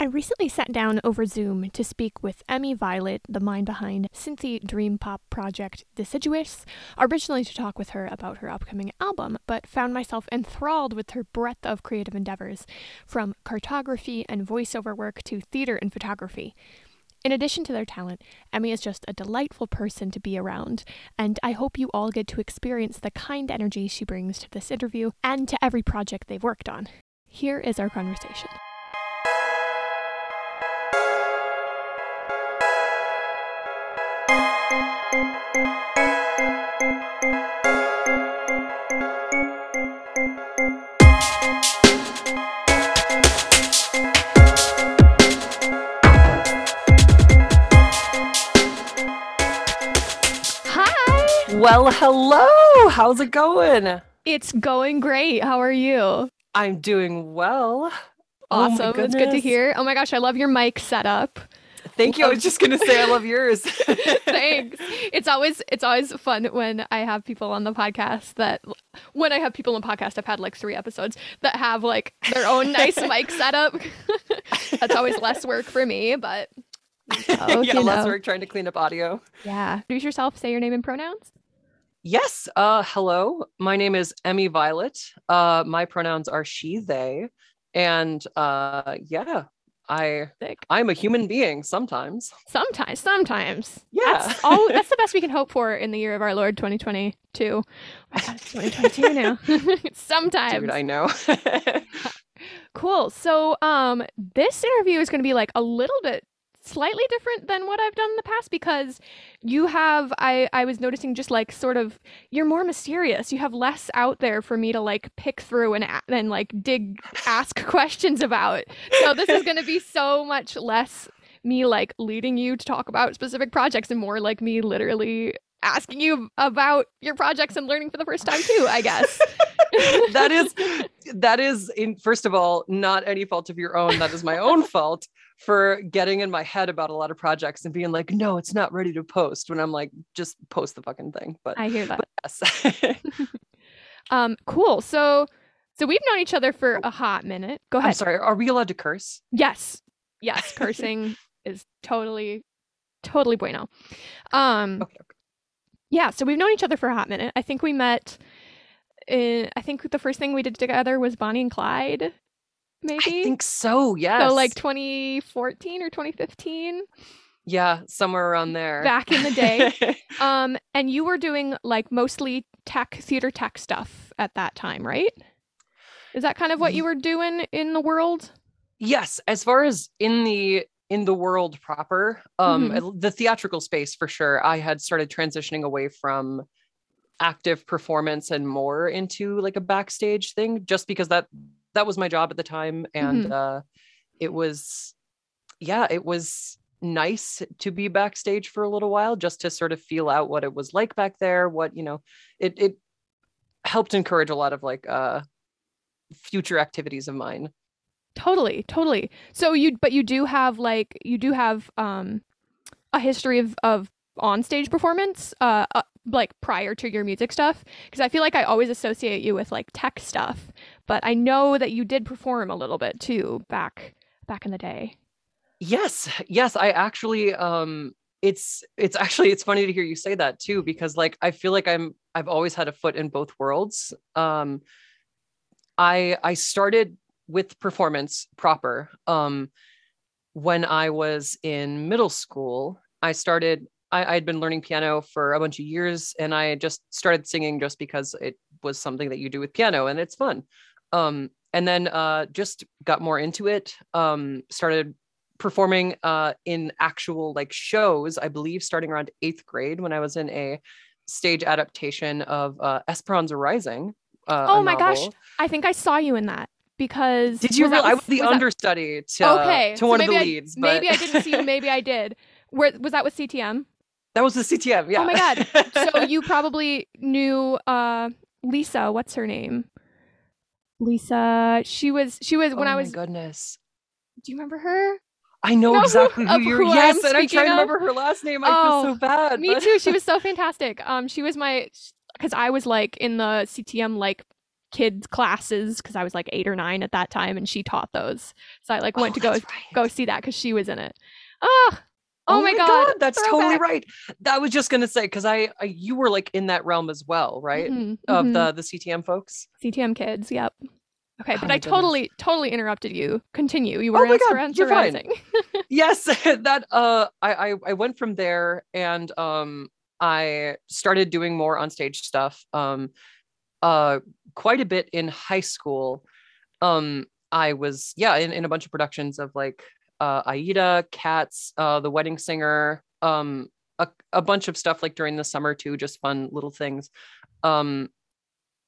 I recently sat down over Zoom to speak with Emi Violet, the mind behind synthy dream pop project Deciduous, originally to talk with her about her upcoming album, but found myself enthralled with her breadth of creative endeavors, from cartography and voiceover work to theater and photography. In addition to their talent, Emmy is just a delightful person to be around, and I hope you all get to experience the kind energy she brings to this interview and to every project they've worked on. Here is our conversation. Well, hello. How's it going? It's going great. How are you? I'm doing well. Oh awesome. Oh it's good to hear. Oh my gosh, I love your mic setup. Thank you. I was just gonna say I love yours. Thanks. It's always it's always fun when I have people on the podcast that when I have people on the podcast, I've had like three episodes that have like their own nice mic setup. That's always less work for me, but oh, yeah, you less work trying to clean up audio. Yeah. Introduce yourself, say your name and pronouns. Yes. Uh, hello. My name is Emi Violet. Uh, my pronouns are she, they, and uh, yeah, I Sick. I'm a human being sometimes. Sometimes, sometimes. Yeah. That's all that's the best we can hope for in the year of our Lord 2022. Oh my god, it's 2022 now. sometimes. Dude, I know. Cool. So, um, this interview is going to be like a little bit slightly different than what I've done in the past because you have I I was noticing just like sort of you're more mysterious. You have less out there for me to like pick through and and like dig ask questions about. So this is going to be so much less me like leading you to talk about specific projects and more like me literally asking you about your projects and learning for the first time too, I guess. that is that is in first of all not any fault of your own that is my own fault for getting in my head about a lot of projects and being like no it's not ready to post when i'm like just post the fucking thing but, I hear that. yes Um, cool. So, so we've known each other for a hot minute. Go ahead. i'm sorry are we allowed to curse Yes, yes. Cursing is totally, totally bueno. Um, okay, okay. yeah. So we've known each other for a hot minute. I think we met. In, I think the first thing we did together was Bonnie and Clyde. Maybe. i think so yes So like 2014 or 2015. yeah somewhere around there Back in the day. Um, and you were doing like mostly tech, theater tech stuff at that time, right? Is that kind of what you were doing in the world? yes as far as in the in the world proper um Mm-hmm. the theatrical space for sure i had started transitioning away from active performance and more into like a backstage thing just because that that was my job at the time and Mm-hmm. uh it was yeah it was nice to be backstage for a little while just to sort of feel out what it was like back there what you know it it helped encourage a lot of like uh future activities of mine Totally, totally. So you, but you do have like you do have um a history of of on stage performance, uh, uh, like prior to your music stuff, because I feel like I always associate you with like tech stuff, but I know that you did perform a little bit too back back in the day. Yes, yes, I actually um it's it's actually it's funny to hear you say that too because like I feel like I'm I've always had a foot in both worlds. Um I I started with performance proper um when I was in middle school. I started I, I'd been learning piano for a bunch of years and I just started singing just because it was something that you do with piano and it's fun. Um and then uh just got more into it. Um started performing uh, in actual like shows, I believe, starting around eighth grade when I was in a stage adaptation of uh, Esperanza Rising. Uh, Oh my gosh. I think I saw you in that because Did you? that Really? I was the was that- understudy to, okay, to so one of the I- leads. But Maybe I didn't see you. Maybe I did. Where was that with CTM? that was the CTM. Yeah. Oh my god. so you probably knew uh Lisa, what's her name? Lisa. She was she was when oh I my was goodness. Do you remember her? I know exactly who, of you're. who I'm yes, and I'm speaking trying to remember her last name. I Oh, feel so bad. Me but- too. She was so fantastic. Um she was my cuz I was like in the CTM like kids classes because I was like eight or nine at that time, and she taught those. So I like went Oh, to go right. go see that because she was in it. Oh, oh, my god, that's totally right. That was just gonna say because I, I you were like in that realm as well, right? Mhm, Of mhm. the the CTM folks. CTM kids. Yep. Okay, Oh but I goodness. totally totally interrupted you. Continue. You were Oh my God, you're fine. yes that uh I, I i went from there and um i started doing more on stage stuff um uh quite a bit in high school um i was yeah in, in a bunch of productions of like uh aida cats uh the wedding singer um a, a bunch of stuff like during the summer too just fun little things. Um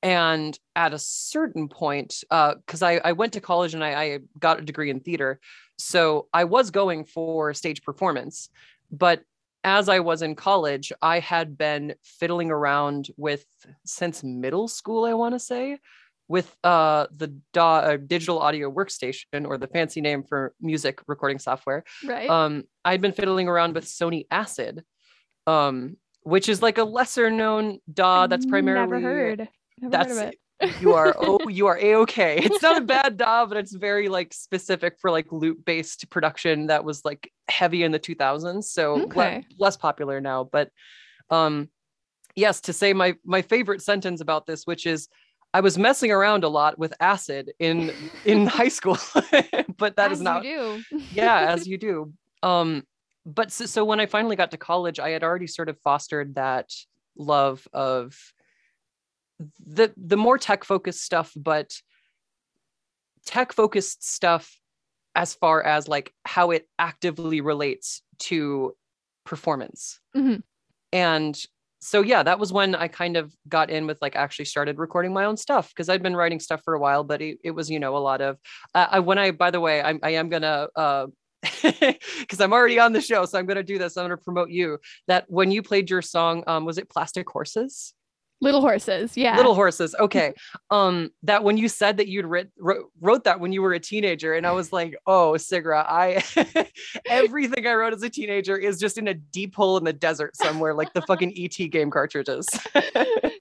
and at a certain point because I, I went to college and I, I got a degree in theater. So I was going for stage performance, but as I was in college, I had been fiddling around with since middle school, I want to say, with uh, the DAW, uh, digital audio workstation, or the fancy name for music recording software. right. Um, I'd been fiddling around with Sony Acid, um, which is like a lesser known DAW that's primarily never heard. Never that's heard of it. you are oh you are a-okay it's not a bad DAW, but it's very like specific for like loop based production that was like heavy in the 2000s so le- Okay. less popular now but um yes to say my my favorite sentence about this which is i was messing around a lot with acid in in high school but that is As not You do. yeah as you do um but so, so when i finally got to college i had already sort of fostered that love of the the more tech focused stuff but tech focused stuff as far as like how it actively relates to performance Mhm. and so yeah that was when i kind of got in with like actually started recording my own stuff because i'd been writing stuff for a while but it, it was you know a lot of uh, I, when i by the way I'm, i am gonna uh because i'm already on the show so i'm gonna do this i'm gonna promote you that when you played your song um was it plastic horses Little horses. Yeah. little horses okay um that when you said that you'd writ- wrote, wrote that when you were a teenager and i was like oh sigra i everything i wrote as a teenager is just in a deep hole in the desert somewhere like the fucking et game cartridges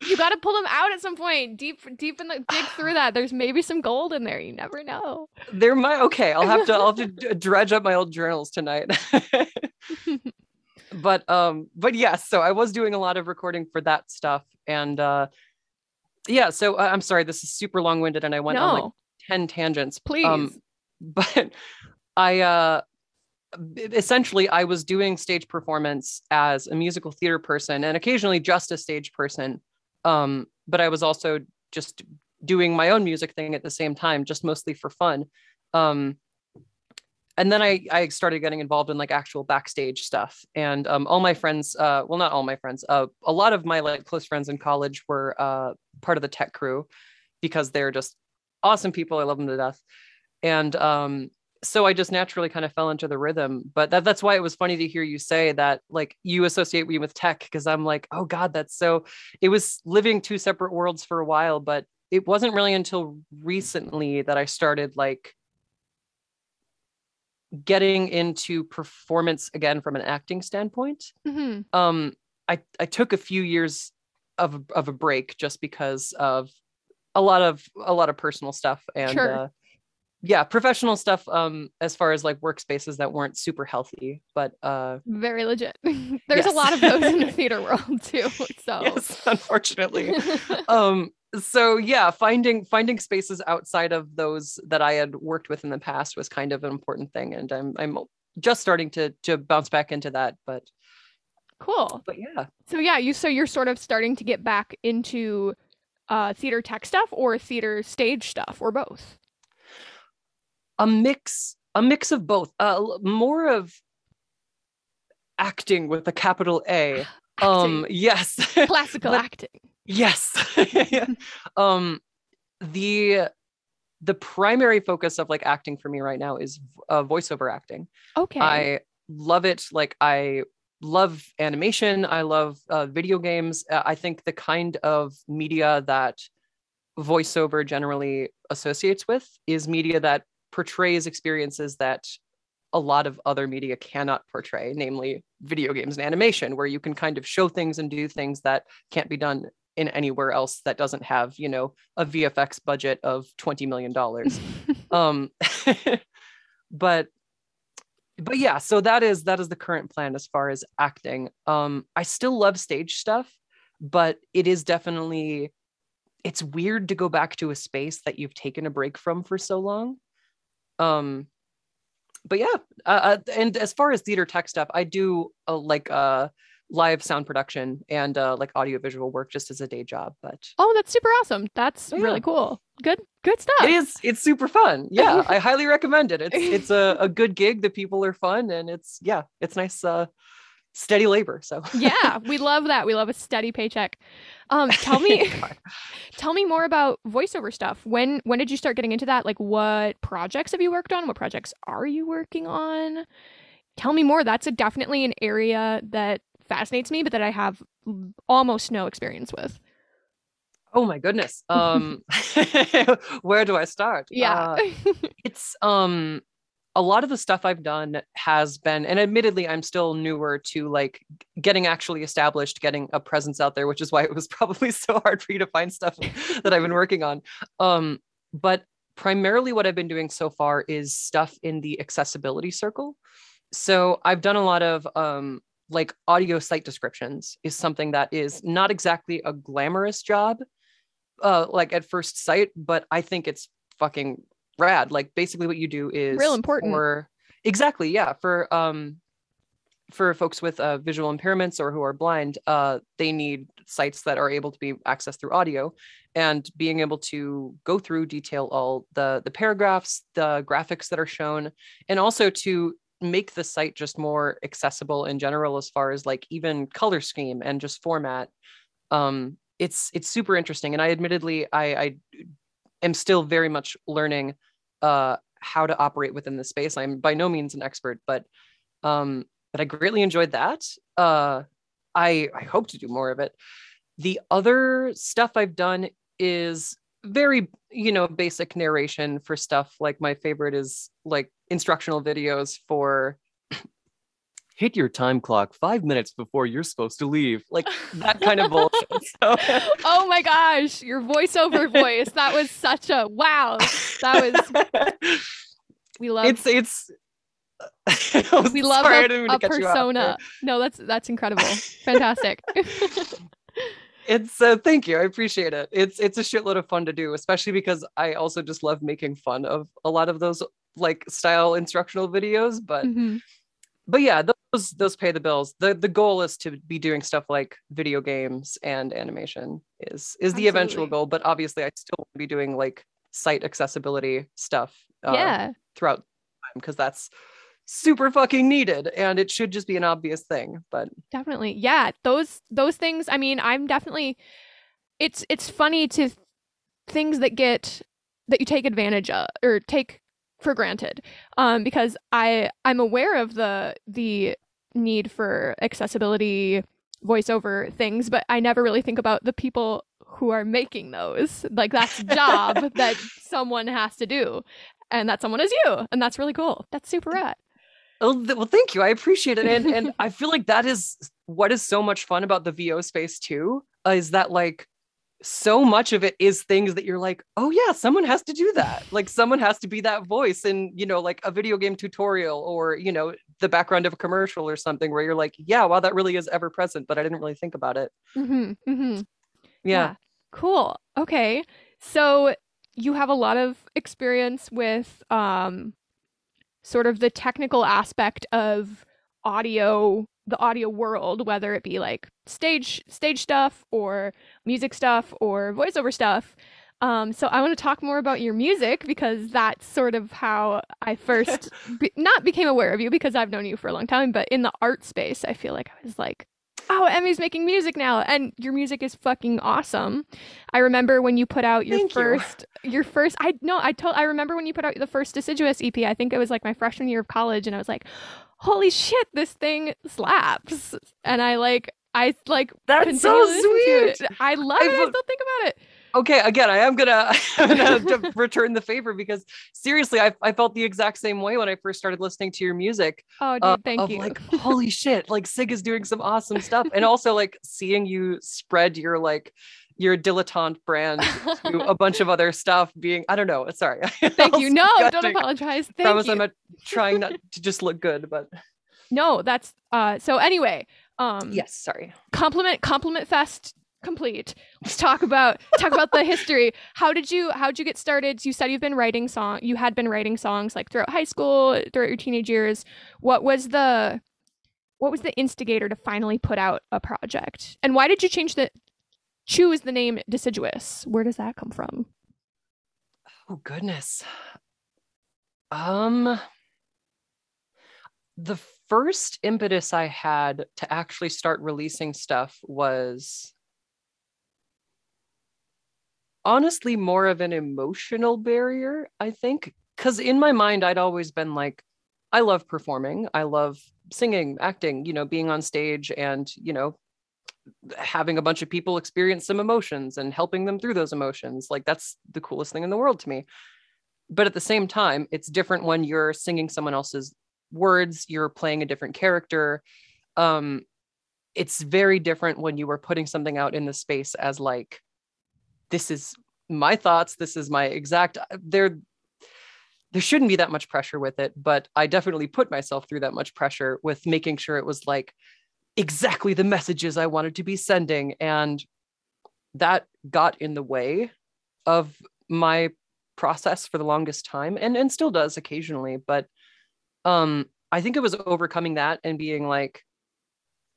you got to pull them out at some point. Deep, deep in the dig through that. There's maybe some gold in there. You never know. there might okay i'll have to i'll have to dredge up my old journals tonight but um but yes so i was doing a lot of recording for that stuff and uh yeah so uh, i'm sorry this is super long-winded and i went on like 10 tangents please. um, but I uh essentially I was doing stage performance as a musical theater person and occasionally just a stage person. Um, but I was also just doing my own music thing at the same time, just mostly for fun. Um, and then I, I started getting involved in like actual backstage stuff and um, all my friends uh, well not all my friends uh, a lot of my like close friends in college were uh, part of the tech crew because they're just awesome people i love them to death and um, so I just naturally kind of fell into the rhythm. But that, that's why it was funny to hear you say that, like, you associate me with tech, because I'm like, oh God, that's so. It was living two separate worlds for a while, but it wasn't really until recently that I started like getting into performance again from an acting standpoint. Mhm. Um, I I took a few years of of a break just because of a lot of a lot of personal stuff and Sure. uh, yeah professional stuff um as far as like workspaces that weren't super healthy but uh Very legit. There's a lot of those in the theater world too. So yes unfortunately um so yeah finding finding spaces outside of those that i had worked with in the past was kind of an important thing and i'm i'm just starting to to bounce back into that but cool. but yeah So yeah, you so you're sort of starting to get back into uh theater tech stuff or theater stage stuff or both. a mix a mix of both uh more of acting with a capital a um yes classical acting. Yes. um the the primary focus of like acting for me right now is uh, voiceover acting. Okay. I love it. Like I love animation. I love uh, video games. Uh, I think the kind of media that voiceover generally associates with is media that portrays experiences that a lot of other media cannot portray, namely video games and animation, where you can kind of show things and do things that can't be done in anywhere else that doesn't have you know a vfx budget of 20 million dollars. Um but but yeah so that is that is the current plan as far as acting. Um i still love stage stuff but it is definitely it's weird to go back to a space that you've taken a break from for so long. Um but yeah uh, uh and as far as theater tech stuff i do uh, like uh live sound production and uh, like audiovisual work just as a day job. But oh, that's super awesome. That's yeah. really cool. Good, good stuff. It is. It's super fun. Yeah, I highly recommend it. It's it's a, a good gig. The people are fun, and it's yeah, it's nice. Uh, steady labor. So yeah, we love that. We love a steady paycheck. Um, tell me, tell me more about voiceover stuff. When when did you start getting into that? Like, what projects have you worked on? What projects are you working on? Tell me more. That's a, definitely an area that fascinates me, but that I have almost no experience with. Oh my goodness. Um where do I start? Yeah. Uh, it's um a lot of the stuff I've done has been and admittedly I'm still newer to like getting actually established, getting a presence out there, which is why it was probably so hard for you to find stuff that I've been working on. Um but primarily what I've been doing so far is stuff in the accessibility circle. So I've done a lot of um like audio site descriptions is something that is not exactly a glamorous job uh like at first sight but i think it's fucking rad. Like basically what you do is real important. for exactly yeah for um for folks with uh, visual impairments or who are blind uh they need sites that are able to be accessed through audio and being able to go through detail all the the paragraphs the graphics that are shown and also to make the site just more accessible in general as far as like even color scheme and just format um it's it's super interesting. And i admittedly i i am still very much learning uh how to operate within the space. I'm by no means an expert but um but i greatly enjoyed that. Uh i i hope to do more of it. The other stuff i've done is very you know basic narration for stuff. Like my favorite is like instructional videos for hit your time clock five minutes before you're supposed to leave. Like that kind of bullshit so. oh my gosh your voiceover voice. That was such a wow. That was we love it's it's we love a, a persona. no that's that's incredible. Fantastic it's uh, thank you i appreciate it it's it's a shitload of fun to do especially because i also just love making fun of a lot of those like style instructional videos but mm-hmm. but yeah those those pay the bills the the goal is to be doing stuff like video games and animation is is the Absolutely. eventual goal but obviously i still want to be doing like site accessibility stuff uh, yeah throughout time because that's super fucking needed and it should just be an obvious thing but definitely. Yeah those those things i mean i'm definitely it's it's funny to things that get that you take advantage of or take for granted um because i i'm aware of the the need for accessibility voiceover things but i never really think about the people who are making those. Like that's a job that someone has to do and that someone is you and that's really cool. That's super rad Oh, well, thank you. I appreciate it. And and I feel like that is what is so much fun about the VO space too, uh, is that like so much of it is things that you're like, oh yeah, someone has to do that. Like someone has to be that voice in, you know, like a video game tutorial or, you know, the background of a commercial or something where you're like, yeah, wow, that really is ever present, but I didn't really think about it. Mm-hmm, mm-hmm. Yeah. yeah. Cool. Okay. So you have a lot of experience with um sort of the technical aspect of audio the audio world whether it be like stage stage stuff or music stuff or voiceover stuff. Um, so I want to talk more about your music because that's sort of how I first be- not became aware of you because I've known you for a long time, but in the art space, I feel like I was like, oh, Emi's making music now, and your music is fucking awesome. I remember when you put out your Thank first, you. your first. I no, I told. I remember when you put out the first Deciduous EP. I think it was like my freshman year of college, and I was like, holy shit, this thing slaps. And I like, I like. That's so sweet. I love I it. I still think about it okay again i am gonna, I'm gonna return the favor because seriously I, I felt the exact same way when i first started listening to your music oh dude, uh, thank of you like holy shit like sig is doing some awesome stuff and also like seeing you spread your like your dilettante brand to a bunch of other stuff being I don't know. Sorry. Thank you. No, don't apologize. Thank promise you. I'm not trying not to just look good, but no, that's uh so anyway, um yes, sorry. Compliment compliment fest complete. Let's talk about talk about the history. How did you how did you get started? You said you've been writing song you had been writing songs like throughout high school, throughout your teenage years. What was the what was the instigator to finally put out a project? And why did you change the choose the name deciduous? Where does that come from? Oh goodness. Um the first impetus I had to actually start releasing stuff was honestly more of an emotional barrier, I think. Because in my mind, I'd always been like, I love performing. I love singing, acting, you know, being on stage and, you know, having a bunch of people experience some emotions and helping them through those emotions. Like that's the coolest thing in the world to me. But at the same time, it's different when you're singing someone else's words, you're playing a different character. Um, it's very different when you are putting something out in the space as like, this is my thoughts, this is my exact there there shouldn't be that much pressure with it, but I definitely put myself through that much pressure with making sure it was like exactly the messages I wanted to be sending. And that got in the way of my process for the longest time and, and still does occasionally. But um, I think it was overcoming that and being like,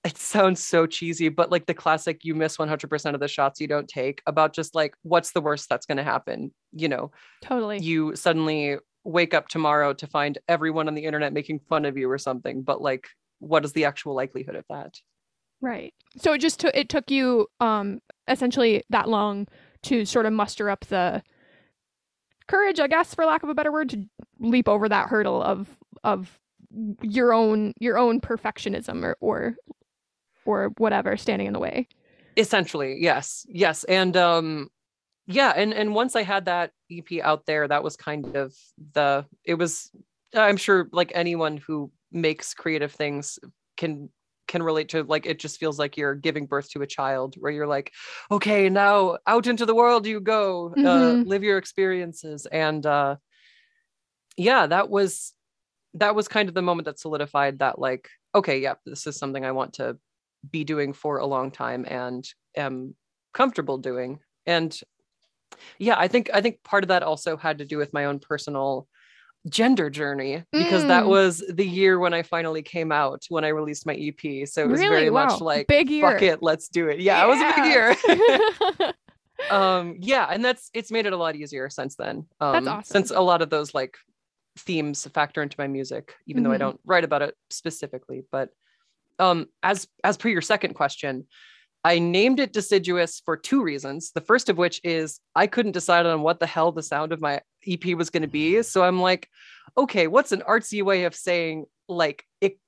it sounds so cheesy, but like the classic you miss 100% of the shots you don't take about just like, what's the worst that's going to happen? You know, totally. You suddenly wake up tomorrow to find everyone on the internet making fun of you or something, but like, what is the actual likelihood of that? Right. So it just took, it took you um essentially that long to sort of muster up the courage, I guess, for lack of a better word, to leap over that hurdle of of your own your own perfectionism or or or whatever standing in the way essentially yes yes and um yeah and and once i had that ep out there that was kind of the it was i'm sure like anyone who makes creative things can can relate to like it just feels like you're giving birth to a child where you're like okay now out into the world you go uh, mm-hmm. uh, live your experiences and uh yeah that was that was kind of the moment that solidified that like okay yeah this is something i want to be doing for a long time and am comfortable doing and yeah i think i think part of that also had to do with my own personal gender journey because mm. that was the year when I finally came out when I released my EP. So it was really? very wow. much like big year. Fuck it, let's do it. Yeah, yeah. it was a big year. um yeah, and that's it's made it a lot easier since then. Um that's awesome. since a lot of those like themes factor into my music, even mm-hmm. though I mm-hmm. don't write about it specifically. But um, as as per your second question, I named it deciduous for two reasons. The first of which is I couldn't decide on what the hell the sound of my EP was going to be. So I'm like, okay, what's an artsy way of saying like it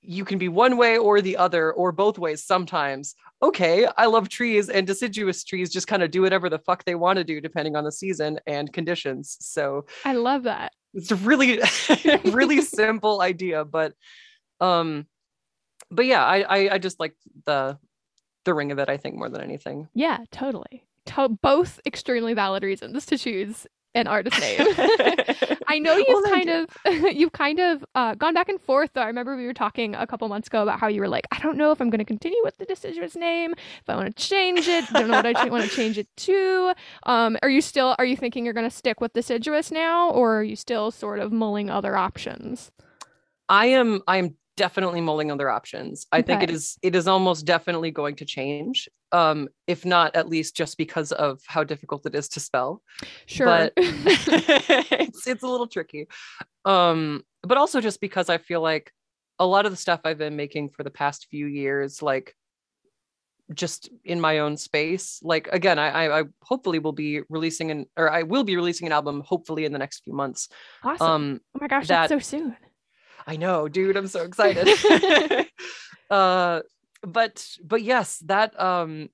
you can be one way or the other or both ways sometimes. Okay, I love trees and deciduous trees just kind of do whatever the fuck they want to do depending on the season and conditions. So I love that. It's a really really simple idea, but um but yeah, I, I, I just like the the ring of it. I think more than anything. Yeah, totally. To- both extremely valid reasons to choose an artist name. I know you've well, kind you. of you've kind of uh, gone back and forth. Though I remember we were talking a couple months ago about how you were like, I don't know if I'm going to continue with the deciduous name, if I want to change it. Don't know what I want to change it to. Um, are you still are you thinking you're going to stick with deciduous now, or are you still sort of mulling other options? I am. I am definitely mulling other options. I okay. think it is it is almost definitely going to change. Um, if not at least just because of how difficult it is to spell. Sure. But it's it's a little tricky. Um, but also just because I feel like a lot of the stuff I've been making for the past few years, like just in my own space. Like again, I, I hopefully will be releasing an or I will be releasing an album hopefully in the next few months. Awesome. Um, oh my gosh, that, that's so soon. I know, dude. I'm so excited. uh, but but yes, that um,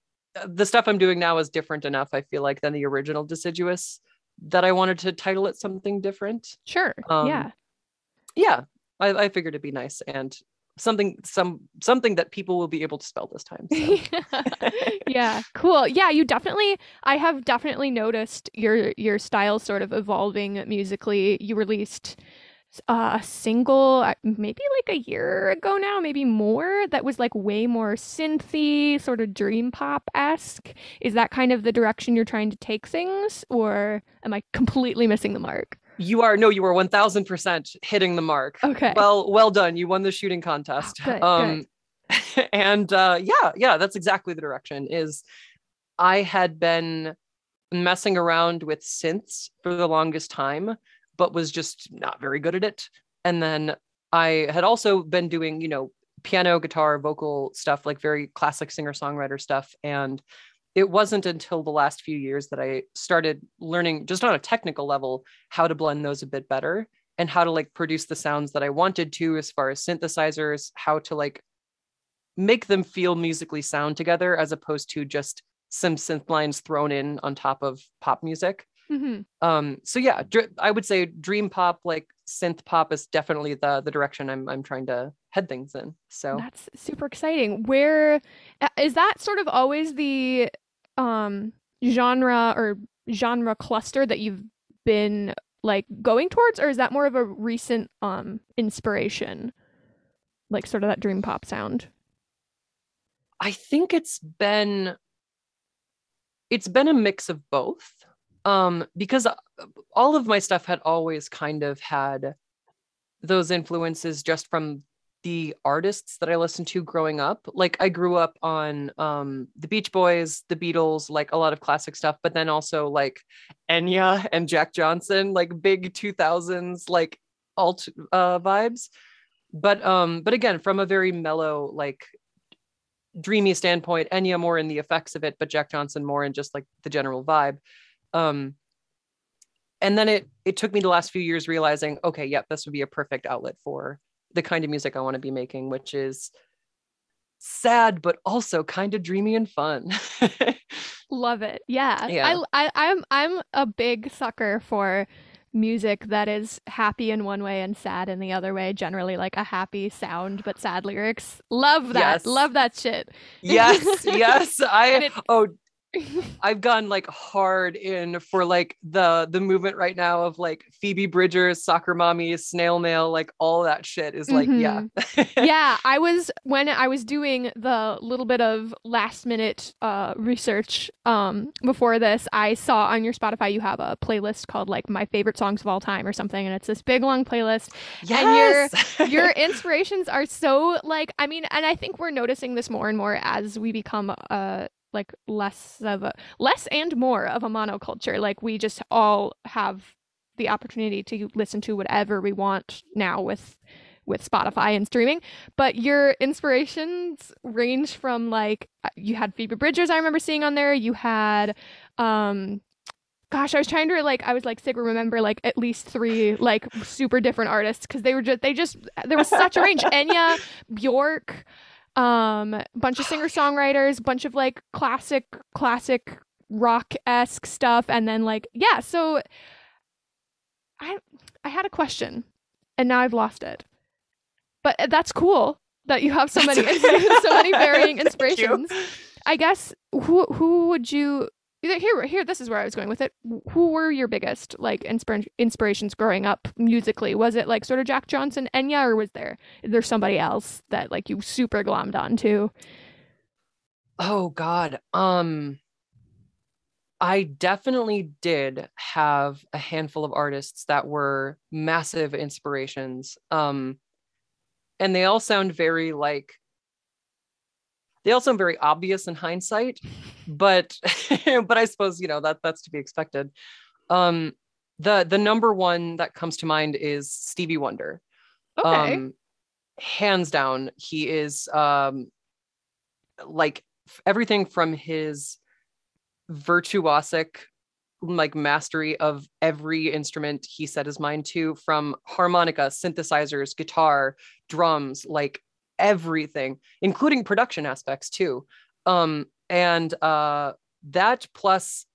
the stuff I'm doing now is different enough. I feel like than the original Deciduous that I wanted to title it something different. Sure. Um, yeah. Yeah. I, I figured it'd be nice and something some something that people will be able to spell this time. So. yeah, cool. Yeah, you definitely I have definitely noticed your your style sort of evolving musically. You released uh, a single uh, maybe like a year ago now, maybe more, that was like way more synthy, sort of dream pop esque. Is that kind of the direction you're trying to take things, or am I completely missing the mark? You are no, you are one thousand percent hitting the mark. Okay. Well, well done. You won the shooting contest. Oh, good, um, good. and uh, yeah, yeah, that's exactly the direction. Is I had been messing around with synths for the longest time, but was just not very good at it. And then I had also been doing, you know, piano, guitar, vocal stuff, like very classic singer songwriter stuff. And it wasn't until the last few years that I started learning just on a technical level how to blend those a bit better and how to like produce the sounds that I wanted to as far as synthesizers, how to like make them feel musically sound together as opposed to just some synth lines thrown in on top of pop music. Mm-hmm. Um, so yeah, dr- I would say dream pop, like synth pop, is definitely the the direction I'm I'm trying to head things in. So that's super exciting. Where is that sort of always the um genre or genre cluster that you've been like going towards, or is that more of a recent um inspiration, like sort of that dream pop sound? I think it's been it's been a mix of both um because uh, all of my stuff had always kind of had those influences just from the artists that I listened to growing up. Like I grew up on um the Beach Boys, the Beatles, like a lot of classic stuff, but then also like Enya and Jack Johnson, like big 2000s like alt uh vibes. But um but again from a very mellow like dreamy standpoint, Enya more in the effects of it, but Jack Johnson more in just like the general vibe. Um, and then it it took me the last few years realizing, okay, yep, this would be a perfect outlet for the kind of music I want to be making, which is sad but also kind of dreamy and fun. Love it. Yeah. yeah. I, I I'm I'm a big sucker for music that is happy in one way and sad in the other way generally like a happy sound but sad lyrics love that yes. love that shit yes yes i it, oh I've gone like hard in for like the the movement right now of like Phoebe Bridgers, soccer mommy, snail mail, like all that shit is like mm-hmm. yeah. yeah, I was when I was doing the little bit of last minute uh research um before this, I saw on your Spotify you have a playlist called like my favorite songs of all time or something and it's this big long playlist. Yes! And your your inspirations are so like I mean and I think we're noticing this more and more as we become uh like less of a less and more of a monoculture. Like we just all have the opportunity to listen to whatever we want now with with Spotify and streaming. But your inspirations range from like uh, you had Phoebe Bridgers I remember seeing on there. You had um gosh, I was trying to like I was like sick remember like at least three like super different artists because they were just they just there was such a range. Enya, Bjork, um bunch of singer songwriters bunch of like classic classic rock-esque stuff and then like yeah so i i had a question and now i've lost it. But uh, that's cool that you have so many so many varying inspirations. I guess who who would you here here this is where i was going with it. Who were your biggest like inspir- inspirations growing up musically? Was it like sort of jack johnson enya or was there is there somebody else that like you super glommed onto? Oh god um i definitely did have a handful of artists that were massive inspirations um and they all sound very like they all sound very obvious in hindsight, but but I suppose you know that that's to be expected. Um, the the number one that comes to mind is Stevie Wonder. Okay. Um, hands down, he is um, like everything from his virtuosic like mastery of every instrument he set his mind to from harmonica synthesizers guitar drums like everything, including production aspects too. Um, and uh, that plus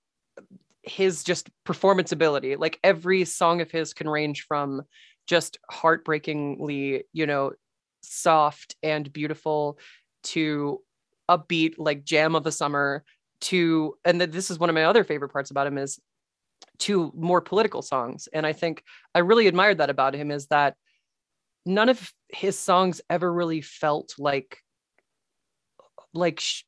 his just performance ability, like every song of his can range from just heartbreakingly, you know, soft and beautiful to upbeat like jam of the summer to and this is one of my other favorite parts about him is to more political songs and i think i really admired that about him is that none of his songs ever really felt like like sh-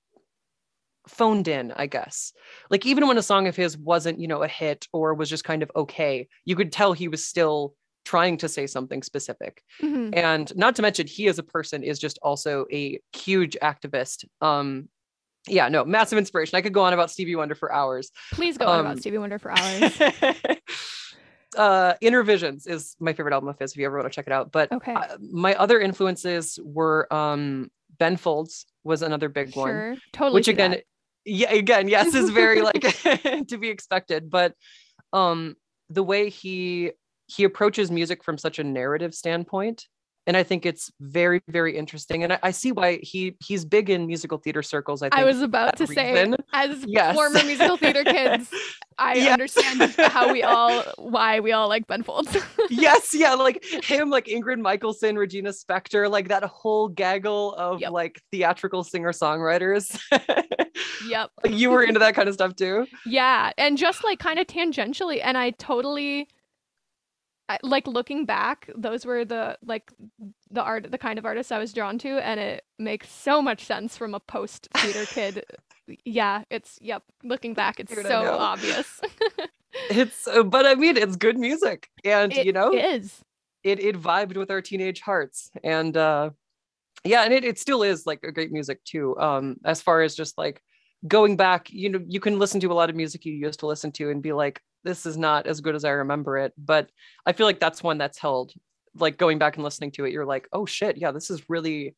phoned in i guess. Like even when a song of his wasn't you know a hit or was just kind of okay you could tell he was still trying to say something specific. Mhm. and not to mention he as a person is just also a huge activist. Um yeah no massive inspiration. I could go on about stevie wonder for hours. Please go on um, about Stevie Wonder for hours. Uh Innervisions is my favorite album of his if you ever want to check it out but Okay. uh, my other influences were um ben folds was another big one. Totally. which again that. yeah again yes is very like to be expected but um the way he he approaches music from such a narrative standpoint and i think it's very very interesting and i, I see why he he's big in musical theater circles i think I was about to that say, as Yes. former musical theater kids, I Yeah. understand how we all, why we all like Ben Folds. yes yeah like him like ingrid michaelson regina spektor like that whole gaggle of Yep. like theatrical singer songwriters yep. like you were into that kind of stuff too Yeah, and just like kind of tangentially, and I totally I, like looking back. Those were the like the art, the kind of artists I was drawn to, and it makes so much sense from a post theater kid. Yeah, it's yep. Looking back, it's Dude, so obvious. it's uh, but i mean it's good music and It you know is. it it vibed with our teenage hearts and uh yeah and it, it still is like a great music too um as far as just like going back you know you can listen to a lot of music you used to listen to and be like this is not as good as i remember it but i feel like that's one that's held like going back and listening to it you're like oh shit yeah this is really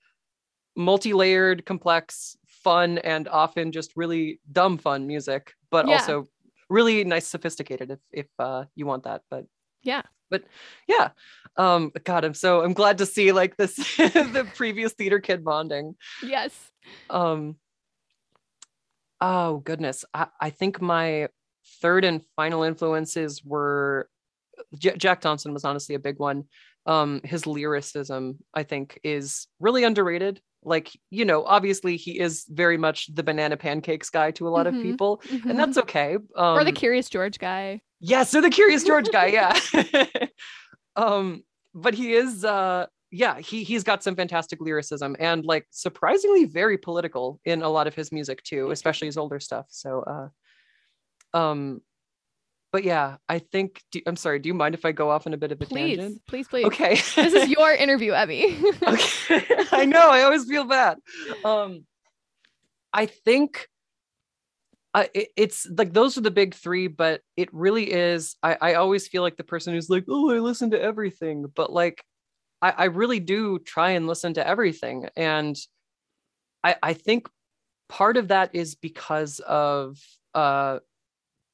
multi-layered complex fun and often just really dumb fun music but Yeah. also really nice sophisticated if if uh you want that but Yeah. but yeah um god i'm so i'm glad to see like this the previous theater kid bonding Yes. um oh goodness i, I think my third and final influences were J- jack thompson was honestly a big one um his lyricism i think is really underrated like you know obviously he is very much the banana pancakes guy to a lot Mhm. of people Mhm. and that's okay um or the Curious George guy. Yes, or the Curious George guy, yeah. um, but he is uh yeah, he he's got some fantastic lyricism and like surprisingly very political in a lot of his music too, especially his older stuff. So uh um but yeah, I think do, I'm sorry, do you mind if I go off on a bit of a Please, tangent? please, please. Okay. This is your interview, Emi. okay i know i always feel bad um i think I, it- it's like those are the big three but it really is I, I always feel like the person who's like oh i listen to everything but like I, I really do try and listen to everything and i i think part of that is because of uh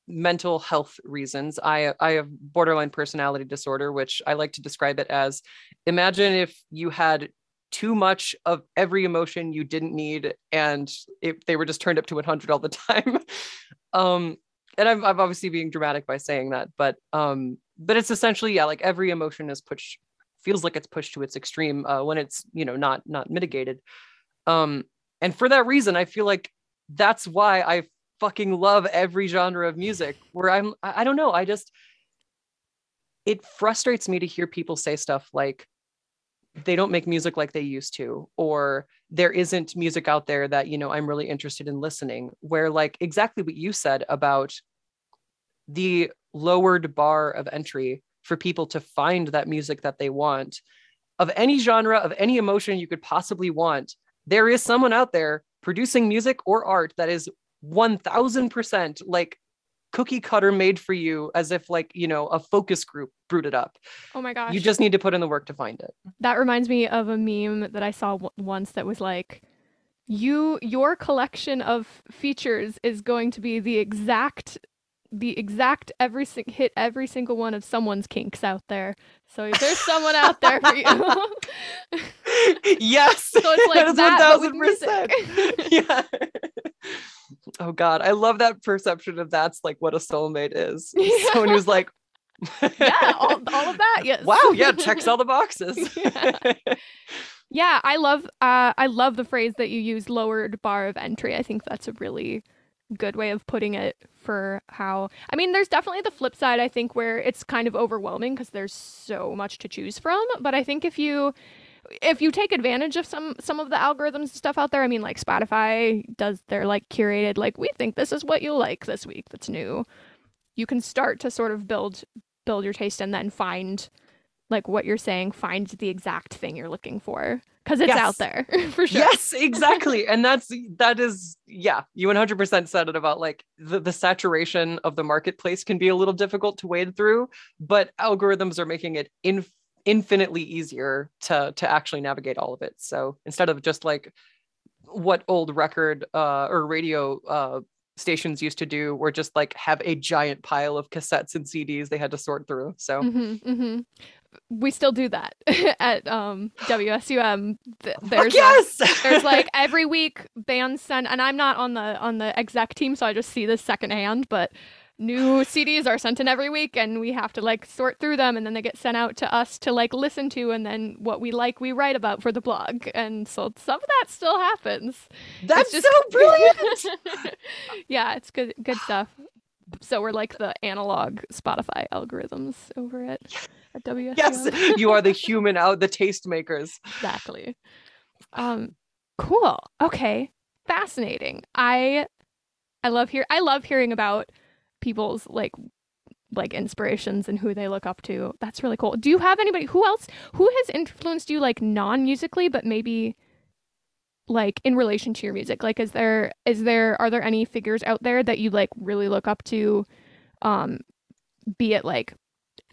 mental health reasons. I i have borderline personality disorder which i like to describe it as imagine if you had too much of every emotion you didn't need and if they were just turned up to 100 all the time. Um and I'm, I'm obviously being dramatic by saying that but um but it's essentially yeah like every emotion is pushed feels like it's pushed to its extreme uh, when it's you know not not mitigated. Um and for that reason i feel like that's why i fucking love every genre of music where i'm i, don't know. I just it frustrates me to hear people say stuff like they don't make music like they used to or there isn't music out there that you know i'm really interested in listening where like exactly what you said about the lowered bar of entry for people to find that music that they want. Of any genre of any emotion you could possibly want there is someone out there producing music or art that is 1000% like cookie cutter made for you as if like you know a focus group brewed it up oh my gosh. you just need to put in the work to find it That reminds me of a meme that I saw w- once that was like, "You, your collection of features is going to be the exact, the exact every sing- hit every single one of someone's kinks out there. So if there's someone out there for you, yes so it's like that, but with music. yeah oh god i love that perception of that's like what a soulmate is Yeah. someone who's like yeah, all, all of that. Yes. wow yeah checks all the boxes Yeah. Yeah, I love uh I love the phrase that you use lowered bar of entry. I think that's a really good way of putting it for how I mean there's definitely the flip side I think where it's kind of overwhelming because there's so much to choose from, but I think if you if you take advantage of some some of the algorithms and stuff out there, I mean like Spotify does their like curated like we think this is what you'll like this week that's new. You can start to sort of build build your taste and then find like what you're saying find the exact thing you're looking for because it's Yes. out there for sure. Yes, exactly. and that's that is yeah, you 100% said it about like the, the saturation of the marketplace can be a little difficult to wade through, but algorithms are making it in, infinitely easier to to actually navigate all of it. So instead of just like what old record uh, or radio uh, stations used to do, where just like have a giant pile of cassettes and CDs they had to sort through. So hmm hmm We still do that at um, WSUM. Th- There's a- yes, there's like every week bands send, and I'm not on the on the exec team, so I just see this secondhand. But new CDs are sent in every week, and we have to like sort through them, and then they get sent out to us to like listen to, and then what we like we write about for the blog. And so some of that still happens. that's just- so brilliant. yeah, it's good good stuff. So we're like the analog Spotify algorithms over at at WSUM. yes, you are the human out, the tastemakers. exactly. Um, cool. Okay, fascinating. I I love hear I love hearing about people's like like inspirations and who they look up to. That's really cool. Do you have anybody who else who has influenced you like non-musically but maybe like in relation to your music? Like is there is there are there any figures out there that you like really look up to um be it like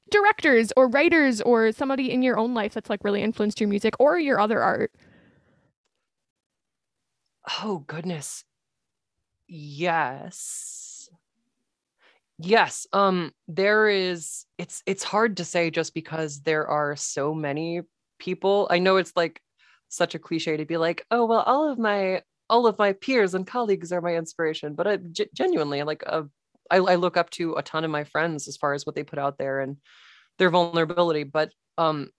directors or writers or somebody in your own life that's like really influenced your music or your other art? Oh goodness. Yes. Yes. Um there is it's it's hard to say just because there are so many people. I know it's like such a cliche to be like, "Oh, well all of my all of my peers and colleagues are my inspiration," but I, g- genuinely like uh, I I look up to a ton of my friends as far as what they put out there and their vulnerability, but um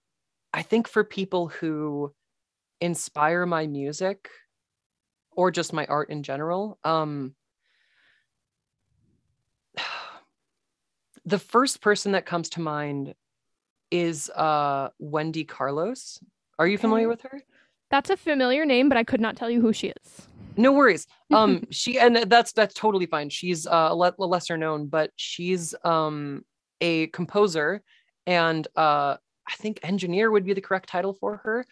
I think for people who inspire my music or just my art in general um the first person that comes to mind is uh wendy carlos. Are you familiar with her? That's a familiar name, but I could not tell you who she is. no worries. Um she and that's that's totally fine. She's uh a le- lesser known but she's um a composer and uh i think engineer would be the correct title for her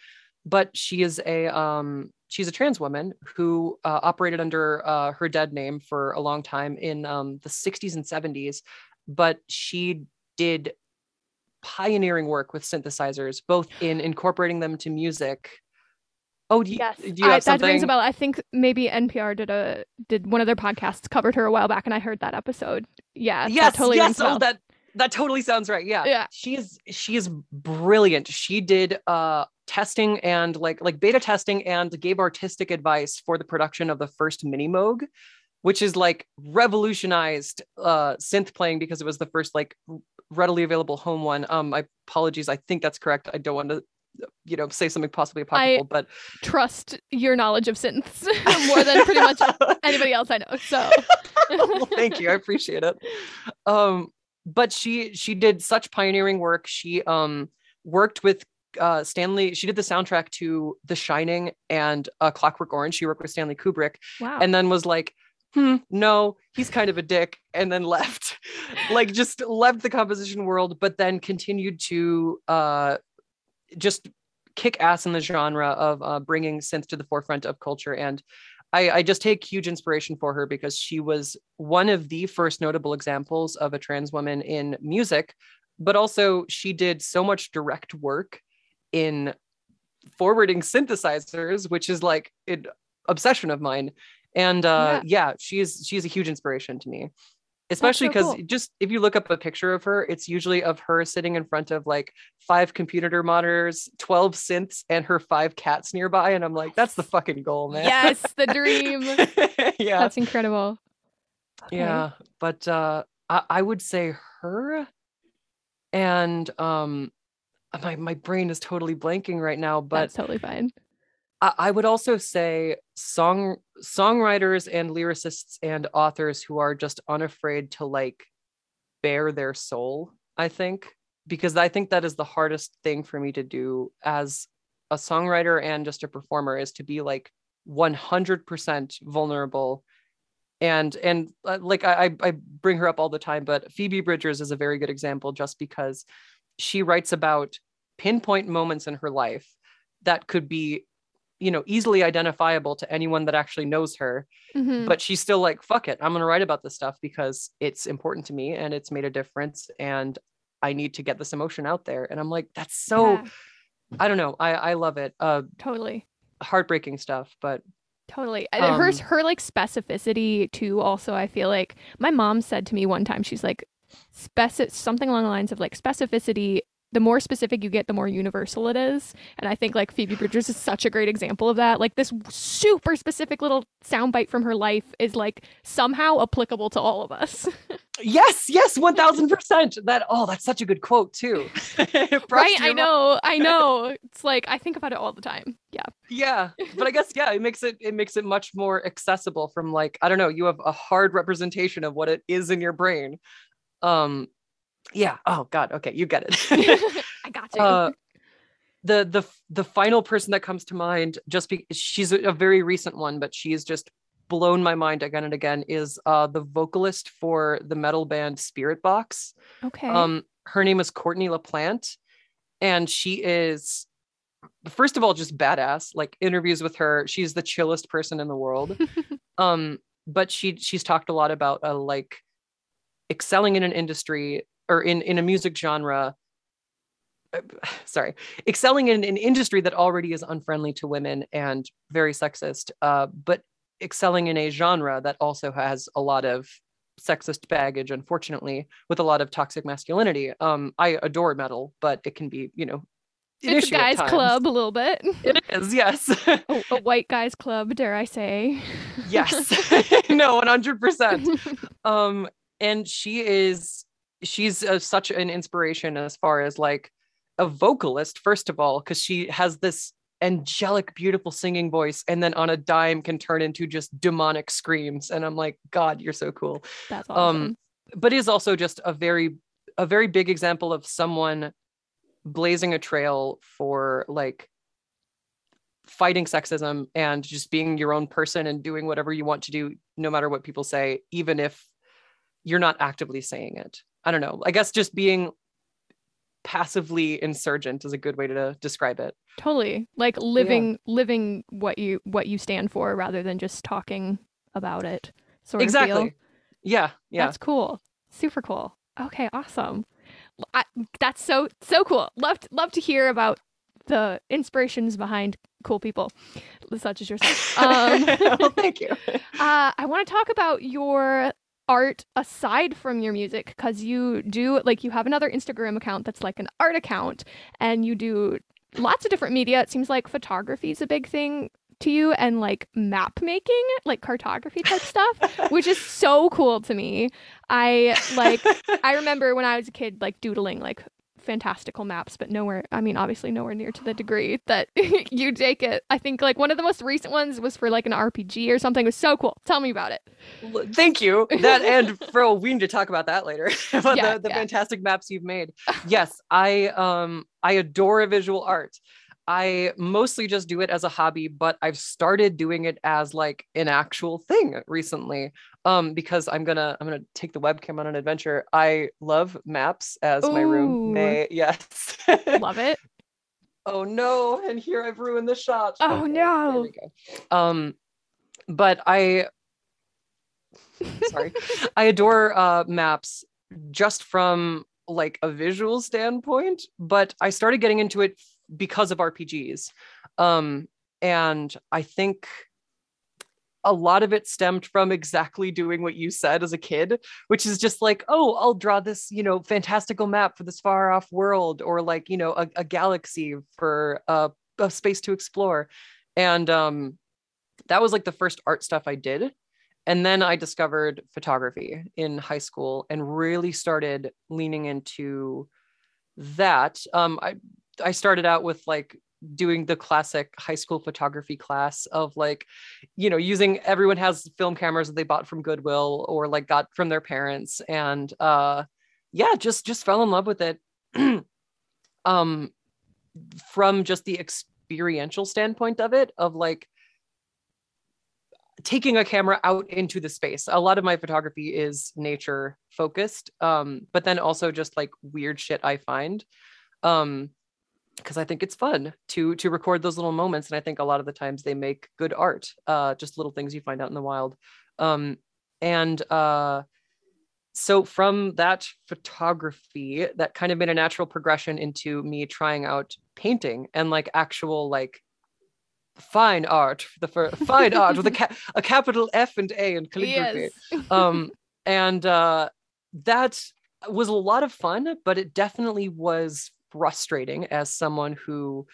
but she is a um she's a trans woman who uh, operated under uh, her dead name for a long time in um, the 60s and 70s but she did pioneering work with synthesizers both in incorporating them to music. Oh do you, Yes, do you have I, that something rings a bell. I think maybe NPR did a did one of their podcasts covered her a while back, and I heard that episode. Yeah, that yes totally yes. oh that that totally sounds right. Yeah. Yeah. she is she is brilliant. She did uh testing and like like beta testing and gave artistic advice for the production of the first Minimoog which is like revolutionized uh synth playing because it was the first like readily available home one um my apologies i think that's correct i don't want to you know say something possibly apocryphal but Trust your knowledge of synths more than pretty much anybody else I know. So well, thank you. I appreciate it. Um, but she she did such pioneering work. She um worked with uh Stanley. She did the soundtrack to The Shining and uh, Clockwork Orange. She worked with Stanley Kubrick, wow. and then was like, hmm, no, he's kind of a dick, and then left, like just left the composition world, but then continued to uh just kick ass in the genre of uh, bringing synth to the forefront of culture. And I, I just take huge inspiration for her because she was one of the first notable examples of a trans woman in music, but also she did so much direct work in forwarding synthesizers, which is like an obsession of mine. And uh, yeah. she's she's a huge inspiration to me, especially so because cool. just if you look up a picture of her, it's usually of her sitting in front of like five computer monitors, twelve synths, and her five cats nearby, and I'm like, that's the fucking goal, man. yes, the dream. yeah, That's incredible. Okay. yeah. But uh, I, I would say her, and um, my my brain is totally blanking right now. But That's totally fine. I, would also say song songwriters and lyricists and authors who are just unafraid to like bare their soul, I think, because I think that is the hardest thing for me to do as a songwriter and just a performer is to be like 100% vulnerable. And and uh, like I, I bring her up all the time but phoebe bridgers is a very good example just because she writes about pinpoint moments in her life that could be you know easily identifiable to anyone that actually knows her mm-hmm. but she's still like fuck it i'm going to write about this stuff because it's important to me and it's made a difference and i need to get this emotion out there and i'm like that's so yeah. i don't know i i love it uh totally heartbreaking stuff but Totally. Um, her her like specificity too also I feel like my mom said to me one time she's like speci- something along the lines of like specificity the more specific you get, the more universal it is. And I think like Phoebe Bridgers is such a great example of that. Like this super specific little soundbite from her life is like somehow applicable to all of us. yes, yes, 1000%. That, oh, that's such a good quote too. right? I know, I know. It's like, I think about it all the time. Yeah. Yeah. But I guess, yeah, it makes it, it makes it much more accessible from like, I don't know, you have a hard representation of what it is in your brain. Um, yeah. Oh God. Okay, you get it. I got you. Uh, the the the final person that comes to mind, just because she's a, a very recent one, but she's just blown my mind again and again, is uh, the vocalist for the metal band Spiritbox. Okay. Um, her name is Courtney LaPlante, and she is first of all just badass like interviews with her she's the chillest person in the world um but she she's talked a lot about uh, like excelling in an industry or in in a music genre sorry excelling in an industry that already is unfriendly to women and very sexist uh, but excelling in a genre that also has a lot of sexist baggage unfortunately with a lot of toxic masculinity. Um i adore metal but it can be you know it's a guys club a little bit. It is yes. A, a white guys club dare i say. Yes. No 100% um and she is she's a, such an inspiration as far as like a vocalist first of all because she has this angelic beautiful singing voice and then on a dime can turn into just demonic screams and i'm like god you're so cool. That's um, awesome. um but is also just a very a very big example of someone blazing a trail for like fighting sexism and just being your own person and doing whatever you want to do no matter what people say even if you're not actively saying it I don't know. I guess just being passively insurgent is a good way to describe it. Totally. Like living yeah. living what you what you stand for rather than just talking about it. Sort exactly. of Exactly. Yeah. Yeah. That's cool. Super cool. Okay, awesome. I, that's so so cool. Love love to hear about the inspirations behind cool people such as yourself. Um, well, thank you. uh, I want to talk about your art aside from your music because you do like you have another Instagram account that's like an art account and you do lots of different media. It seems like photography is a big thing to you and like map making, like cartography type stuff, which is so cool to me. I like I remember when I was a kid like doodling like fantastical maps, but nowhere, I mean, obviously nowhere near to the degree that you take it. I think like one of the most recent ones was for like an RPG or something. It was so cool. Tell me about it. Thank you. That and Fro, we need to talk about that later about yeah, the, the yeah. fantastic maps you've made. yes, I um I adore visual art. I mostly just do it as a hobby, but I've started doing it as like an actual thing recently. Um, because I'm gonna I'm gonna take the webcam on an adventure. I love maps as Ooh. my room may yes. love it. Oh no, and here I've ruined the shot. Oh okay, no. There we go. Um, but I sorry. I adore uh maps just from like a visual standpoint, but I started getting into it because of RPGs. Um, and I think a lot of it stemmed from exactly doing what you said as a kid, which is just like, oh, I'll draw this, you know, fantastical map for this far off world, or like, you know, a, a galaxy for a, a, space to explore. And um, that was like the first art stuff I did. And then I discovered photography in high school and really started leaning into that. Um, I I started out with like doing the classic high school photography class of like you know using everyone has film cameras that they bought from goodwill or like got from their parents and uh yeah just just fell in love with it um from just the experiential standpoint of it of like taking a camera out into the space. A lot of my photography is nature focused, um, but then also just like weird shit I find. Um, because I think it's fun to to record those little moments, and I think a lot of the times they make good art. Uh, just little things you find out in the wild. Um, and uh, so from that photography, that kind of made a natural progression into me trying out painting and like actual like fine art, the fine art with a, ca- a capital F and A in calligraphy. Yes. um, and uh, that was a lot of fun, but it definitely was frustrating as someone who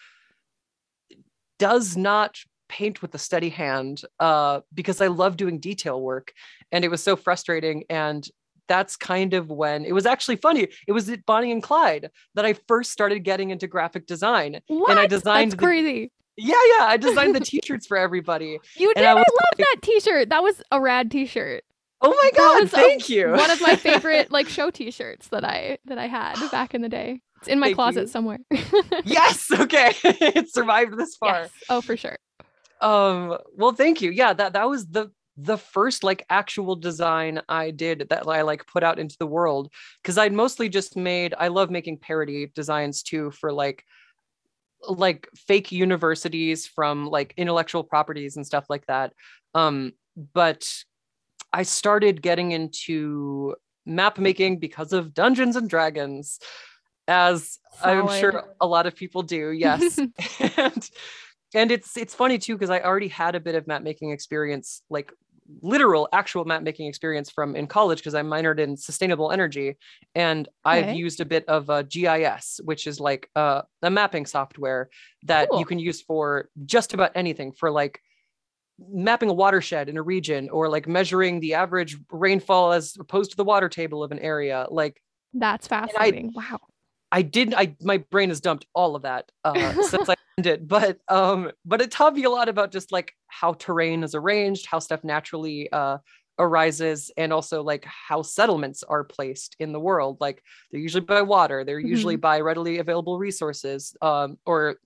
does not paint with a steady hand uh, because I love doing detail work. And it was so frustrating. And that's kind of when it was actually funny. It was at Bonnie and Clyde that I first started getting into graphic design. What? And I designed that's the, crazy. Yeah, yeah. I designed the t-shirts for everybody. You did. I, I love like, that t-shirt. That was a rad t-shirt. Oh my god, thank a, you. One of my favorite like show t-shirts that I that I had back in the day. It's in my thank closet you. somewhere. yes, okay. it survived this far. Yes. Oh, for sure. Um, well, thank you. Yeah, that that was the the first like actual design I did that I like put out into the world because I'd mostly just made I love making parody designs too for like like fake universities from like intellectual properties and stuff like that. Um, but I started getting into map making because of Dungeons and Dragons, as Solid. I'm sure a lot of people do. Yes, and and it's it's funny too because I already had a bit of map making experience, like literal actual map making experience from in college because I minored in sustainable energy and okay. I've used a bit of a GIS which is like a, a mapping software that cool. you can use for just about anything for like mapping a watershed in a region or like measuring the average rainfall as opposed to the water table of an area like that's fascinating I, wow I didn't. I my brain has dumped all of that uh, since I it, but um, but it taught me a lot about just like how terrain is arranged, how stuff naturally uh arises, and also like how settlements are placed in the world. Like they're usually by water, they're mm-hmm. usually by readily available resources, um, or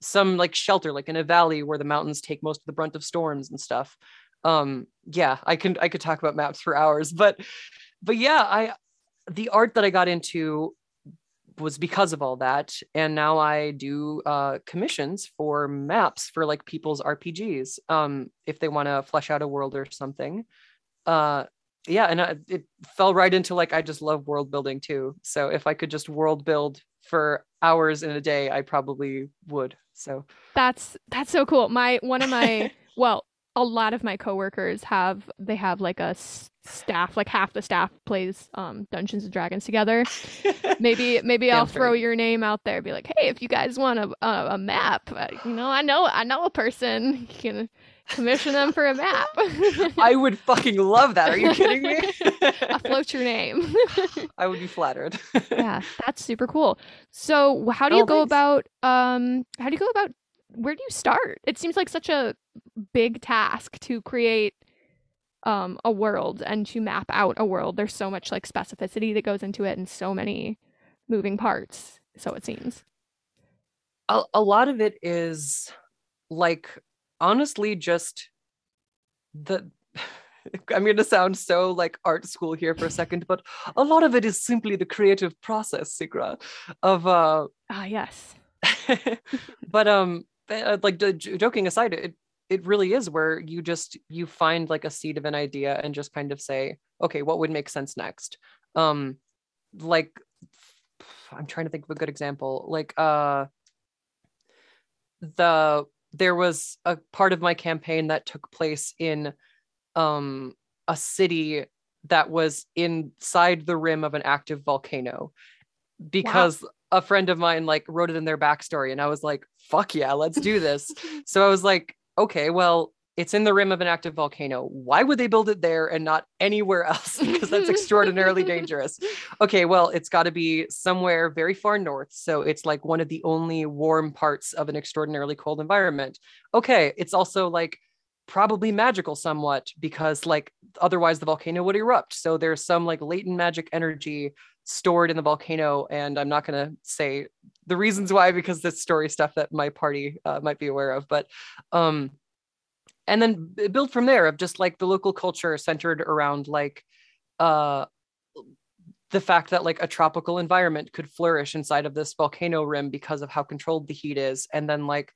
some like shelter, like in a valley where the mountains take most of the brunt of storms and stuff. Um, yeah, I can I could talk about maps for hours, but but yeah, I the art that I got into was because of all that and now i do uh, commissions for maps for like people's rpgs um, if they want to flesh out a world or something. Uh, yeah and I, it fell right into like i just love world building too. So if i could just world build for hours in a day i probably would so. That's that's so cool. My one of my well a lot of my coworkers have they have like a staff like half the staff plays um dungeons and dragons together. Maybe maybe i'll throw your name out there be like hey if you guys want a, a, a map uh, you know i know i know a person you can commission them for a map. I would fucking love that. Are you kidding me? I'll float your name. I would be flattered. Yeah that's super cool. So how do you oh, go thanks. about um how do you go about where do you start it seems like such a big task to create um, a world and to map out a world. There's so much like specificity that goes into it and so many moving parts. So it seems. A, a lot of it is like honestly just the I'm going to sound so like art school here for a second, but a lot of it is simply the creative process, Sigra, of uh ah yes. but um like joking aside, it it really is where you just you find like a seed of an idea and just kind of say okay what would make sense next um like i'm trying to think of a good example like uh the there was a part of my campaign that took place in um a city that was inside the rim of an active volcano because wow. A friend of mine like wrote it in their backstory and i was like fuck yeah let's do this so i was like okay, well, it's in the rim of an active volcano. Why would they build it there and not anywhere else? because that's extraordinarily dangerous. Okay, well, it's got to be somewhere very far north. So it's like one of the only warm parts of an extraordinarily cold environment. Okay, it's also like probably magical somewhat because like otherwise the volcano would erupt. So there's some like latent magic energy stored in the volcano and i'm not going to say the reasons why because this story stuff that my party uh, might be aware of but um and then build from there of just like the local culture centered around like uh the fact that like a tropical environment could flourish inside of this volcano rim because of how controlled the heat is and then like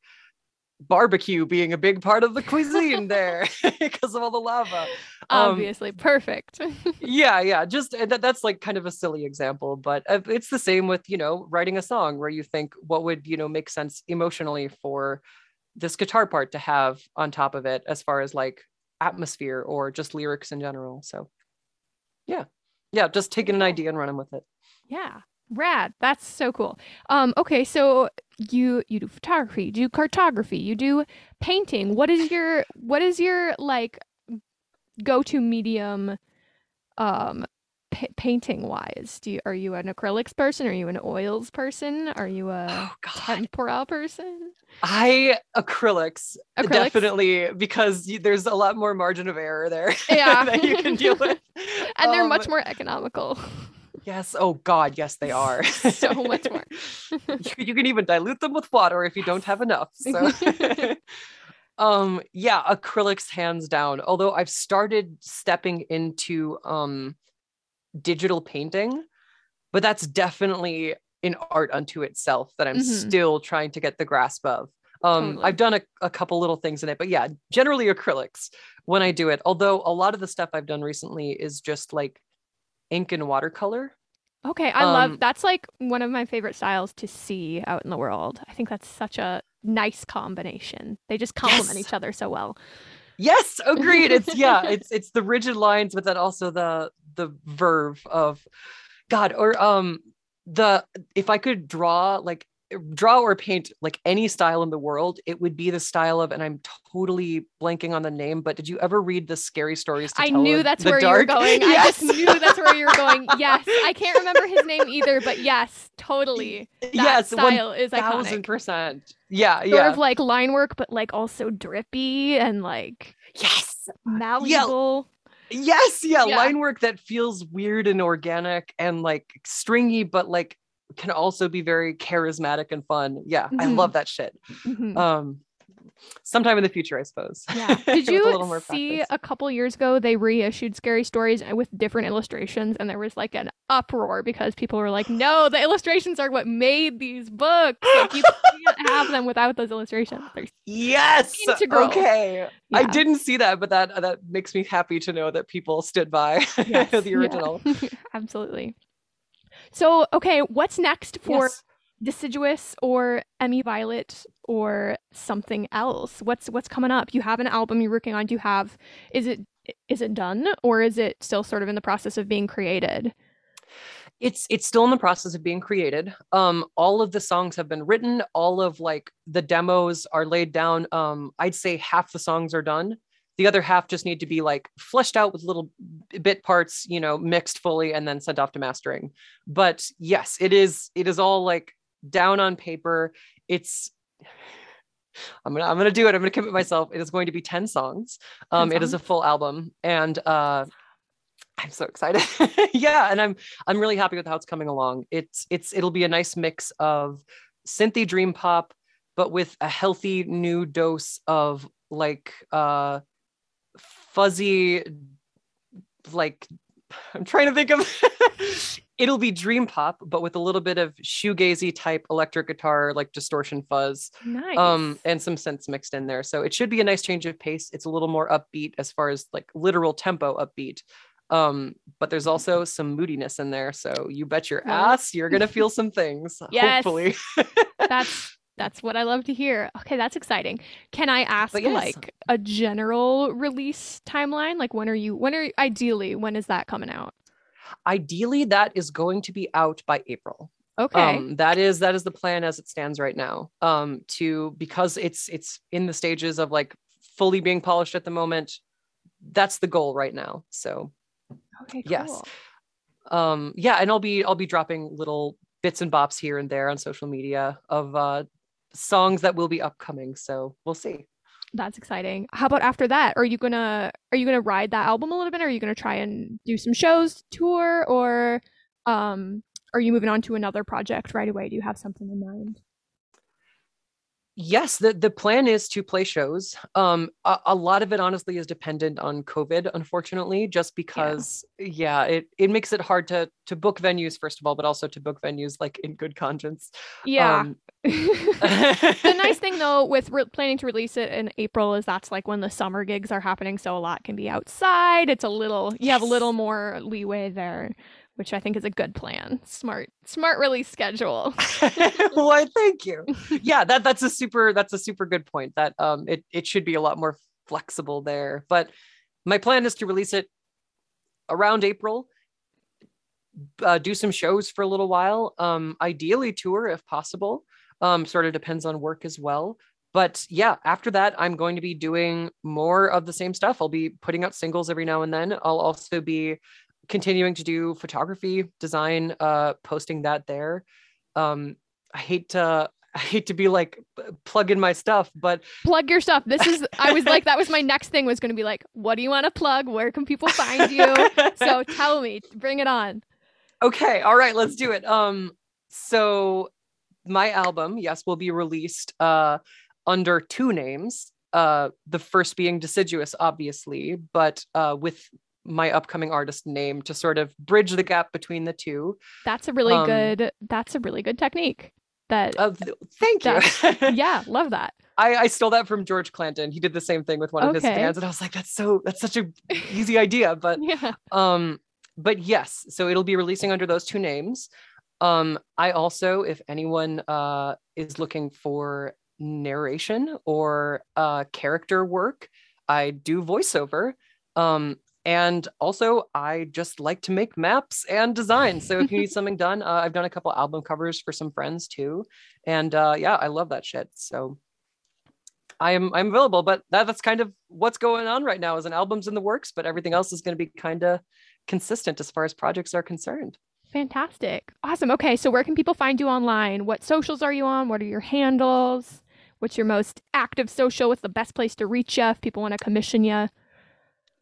barbecue being a big part of the cuisine there because of all the lava. Um, Obviously, um, perfect. yeah, yeah. Just that, that's like kind of a silly example, but uh, it's the same with you know writing a song where you think what would you know make sense emotionally for this guitar part to have on top of it as far as like atmosphere or just lyrics in general. So, yeah, yeah, just taking an idea and running with it. Yeah, Rad. That's so cool. Um, okay, so you you do photography, you do cartography, you do painting. What is your what is your like go to medium um pa- painting wise? Do you are you an acrylics person? Are you an oils person? Are you a oh, tempera person? I acrylics, acrylics, definitely because there's a lot more margin of error there. Yeah, that you can deal with, and um, they're much more economical. Yes. Oh God. Yes, they are. so much more. you, you, can even dilute them with water if you don't have enough. So um yeah, acrylics hands down. Although I've started stepping into um digital painting, but that's definitely an art unto itself that I'm mm-hmm. still trying to get the grasp of. Um, totally. I've done a, a couple little things in it, but yeah, generally acrylics when I do it. Although a lot of the stuff I've done recently is just like ink and watercolor. Okay, I um, love that's like one of my favorite styles to see out in the world. I think that's such a nice combination. They just complement yes. each other so well. Yes, agreed. It's yeah, it's it's the rigid lines, but then also the the verve of God or um the if I could draw like Eh, draw or paint like any style in the world, it would be the style of, and I'm totally blanking on the name, but did you ever read the scary stories? I knew that's where dark? you were going. Yes. I just knew that's where you were going. Yes. I can't remember his name either, but yes, totally. That yes, style is iconic. percent. Yeah. Yeah. Sort yeah. of like line work, but like also drippy and like yes, malleable. Yeah. Yes, yeah, yeah, line work that feels weird and organic and like stringy, but like can also be very charismatic and fun. Yeah, mm-hmm. I love that shit. Mm-hmm. Um, sometime in the future, I suppose. Yeah. Did you see practice. a couple years ago they reissued Scary Stories with different illustrations, and there was like an uproar because people were like, "No, the illustrations are what made these books. Like, you can't have them without those illustrations." They're yes. Integral. Okay. Yeah. I didn't see that, but that that makes me happy to know that people stood by yes. the original. Yeah. Absolutely. So, okay, what's next for yes. Deciduous or Emi Violet or something else? What's what's coming up? You have an album you're working on. Do you have is it is it done or is it still sort of in the process of being created? it's it's still in the process of being created um all of the songs have been written all of like the demos are laid down um i'd say half the songs are done the other half just need to be like fleshed out with little bit parts you know mixed fully and then sent off to mastering. But yes it is it is all like down on paper. It's i'm gonna i'm gonna do it. I'm gonna commit myself. It is going to be 10 songs. Um 10 songs? it is a full album. And uh i'm so excited. Yeah and i'm i'm really happy with how it's coming along. It's it's it'll be a nice mix of synthy dream pop but with a healthy new dose of like uh fuzzy like I'm trying to think of it'll be dream pop, but with a little bit of shoegazy type electric guitar, like distortion fuzz. Nice. Um, and some synths mixed in there. So it should be a nice change of pace. It's a little more upbeat as far as like literal tempo upbeat. Um, but there's also some moodiness in there. So you bet your ass you're gonna feel some things. yes. Hopefully. That's that's what I love to hear. Okay, that's exciting. Can I ask yes. like a general release timeline? Like when are you when are ideally when is that coming out? Ideally that is going to be out by April. Okay. Um, that is that is the plan as it stands right now. Um, to because it's it's in the stages of like fully being polished at the moment. That's the goal right now. So Okay, cool. Yes. um yeah and i'll be i'll be dropping little bits and bops here and there on social media of uh songs that will be upcoming so we'll see That's exciting. How about after that? Are you gonna are you gonna ride that album a little bit? Or are you gonna try and do some shows, tour, or um are you moving on to another project right away? Do you have something in mind? yes the the plan is to play shows um a, a lot of it honestly is dependent on covid unfortunately just because yeah. it it makes it hard to to book venues first of all but also to book venues like in good conscience Yeah. um, the nice thing though with re- planning to release it in April is that's like when the summer gigs are happening, so a lot can be outside. It's a little you have a little more leeway there, which I think is a good plan. Smart, smart release schedule. Why, thank you. Yeah, that that's a super that's a super good point. That um it it should be a lot more flexible there. But my plan is to release it around April. Uh, do some shows for a little while. Um, ideally tour if possible. Um, sort of depends on work as well. But yeah, after that, I'm going to be doing more of the same stuff. I'll be putting out singles every now and then. I'll also be continuing to do photography, design, uh, posting that there. Um, I hate to I hate to be like plug in my stuff, but plug your stuff. This is I was like that was my next thing was going to be like, what do you want to plug? Where can people find you? so tell me, bring it on. okay, all right, let's do it. Um, so my album, yes, will be released uh under two names. Uh, the first being Deciduous, obviously, but uh, with my upcoming artist name to sort of bridge the gap between the two. That's a really Um, good that's a really good technique. That Uh, th- thank you. yeah, love that. I, I stole that from George Clanton. He did the same thing with one of his Okay. fans, and I was like, "That's so that's such a easy idea." But Yeah. um, but yes, so it'll be releasing under those two names. Um, I also, if anyone uh is looking for narration or uh character work, I do voiceover. Um, and also I just like to make maps and designs. So if you need something done, uh, I've done a couple album covers for some friends too, and uh, yeah, I love that shit. So. I am I'm available, but that, that's kind of what's going on right now. Is an album's in the works, but everything else is going to be kind of consistent as far as projects are concerned. Fantastic. Awesome. Okay, so where can people find you online? What socials are you on? What are your handles? What's your most active social? What's the best place to reach you if people want to commission you?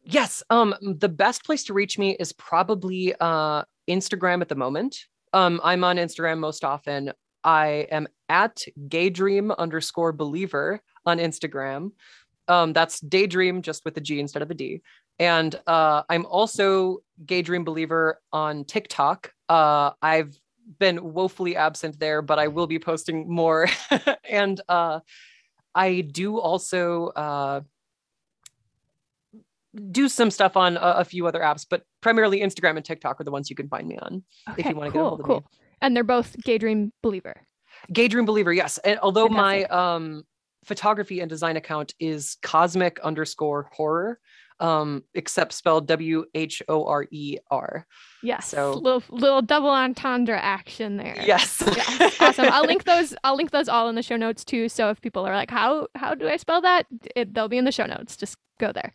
Yes, um, the best place to reach me is probably uh, Instagram at the moment. Um, I'm on Instagram most often. I am at gaydream underscore believer on Instagram. Um, that's daydream just with a G instead of a D. And uh, I'm also gaydream believer on TikTok. Uh, I've been woefully absent there, but I will be posting more. and uh, I do also uh, do some stuff on a, a few other apps, but primarily Instagram and TikTok are the ones you can find me on. Okay, you wanna get a cool, hold of cool. me. And they're both Gay Dream Believer. Gay Dream Believer, yes. And although Fantastic. my um, photography and design account is cosmic underscore horror, um, except spelled W H O R E R. Yes. So- little little double entendre action there. Yes. Yes, awesome. I'll link those. I'll link those all in the show notes too. So if people are like, "How how do I spell that?" It, they'll be in the show notes. Just go there.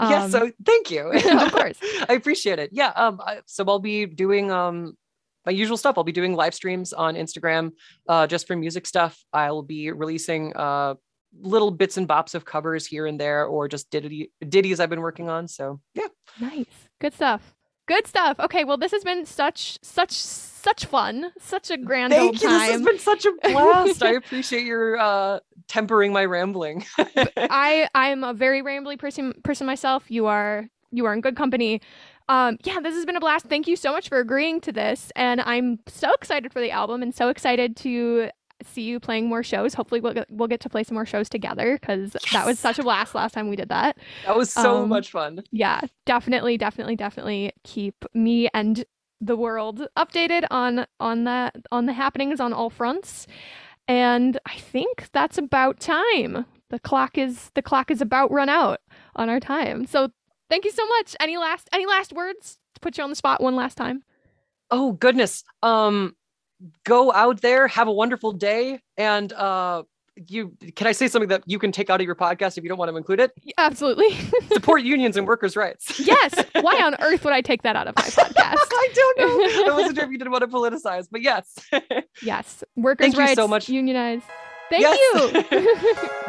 yes. Um, So thank you. of course. I appreciate it. Yeah. Um. I, so I'll be doing um my usual stuff. I'll be doing live streams on Instagram, uh, just for music stuff. I'll be releasing uh little bits and bops of covers here and there, or just ditty ditties I've been working on. So yeah. Nice. Good stuff. Good stuff. Okay, well this has been such such such fun. Such a grand old Thank you. This has been such a blast. I appreciate your uh tempering my rambling. I I'm a very rambly person person myself. You are you are in good company. Um yeah, this has been a blast. Thank you so much for agreeing to this and I'm so excited for the album and so excited to see you playing more shows. Hopefully we'll get, we'll get to play some more shows together cuz that was such a blast last time we did that. that was so Um, much fun. yeah, definitely, definitely, definitely keep me and the world updated on on the on the happenings on all fronts. And I think that's about time. The clock is the clock is about run out on our time. So thank you so much. Any last any last words to put you on the spot one last time? Oh goodness. Um go out there, have a wonderful day, and uh you can I say something that you can take out of your podcast if you don't want to include it? Absolutely. Support unions and workers' rights. yes. Why on earth would I take that out of my podcast? I don't know. I wasn't sure if you didn't want to politicize, but yes. yes. Workers' Thank you so much. Unionize. Thank Yes. you.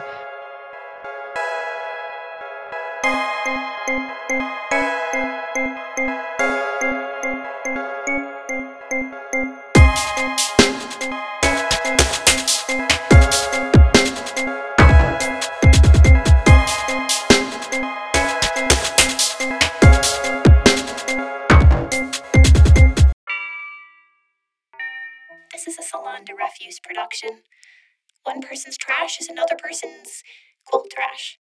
Production. One person's trash is another person's cool trash.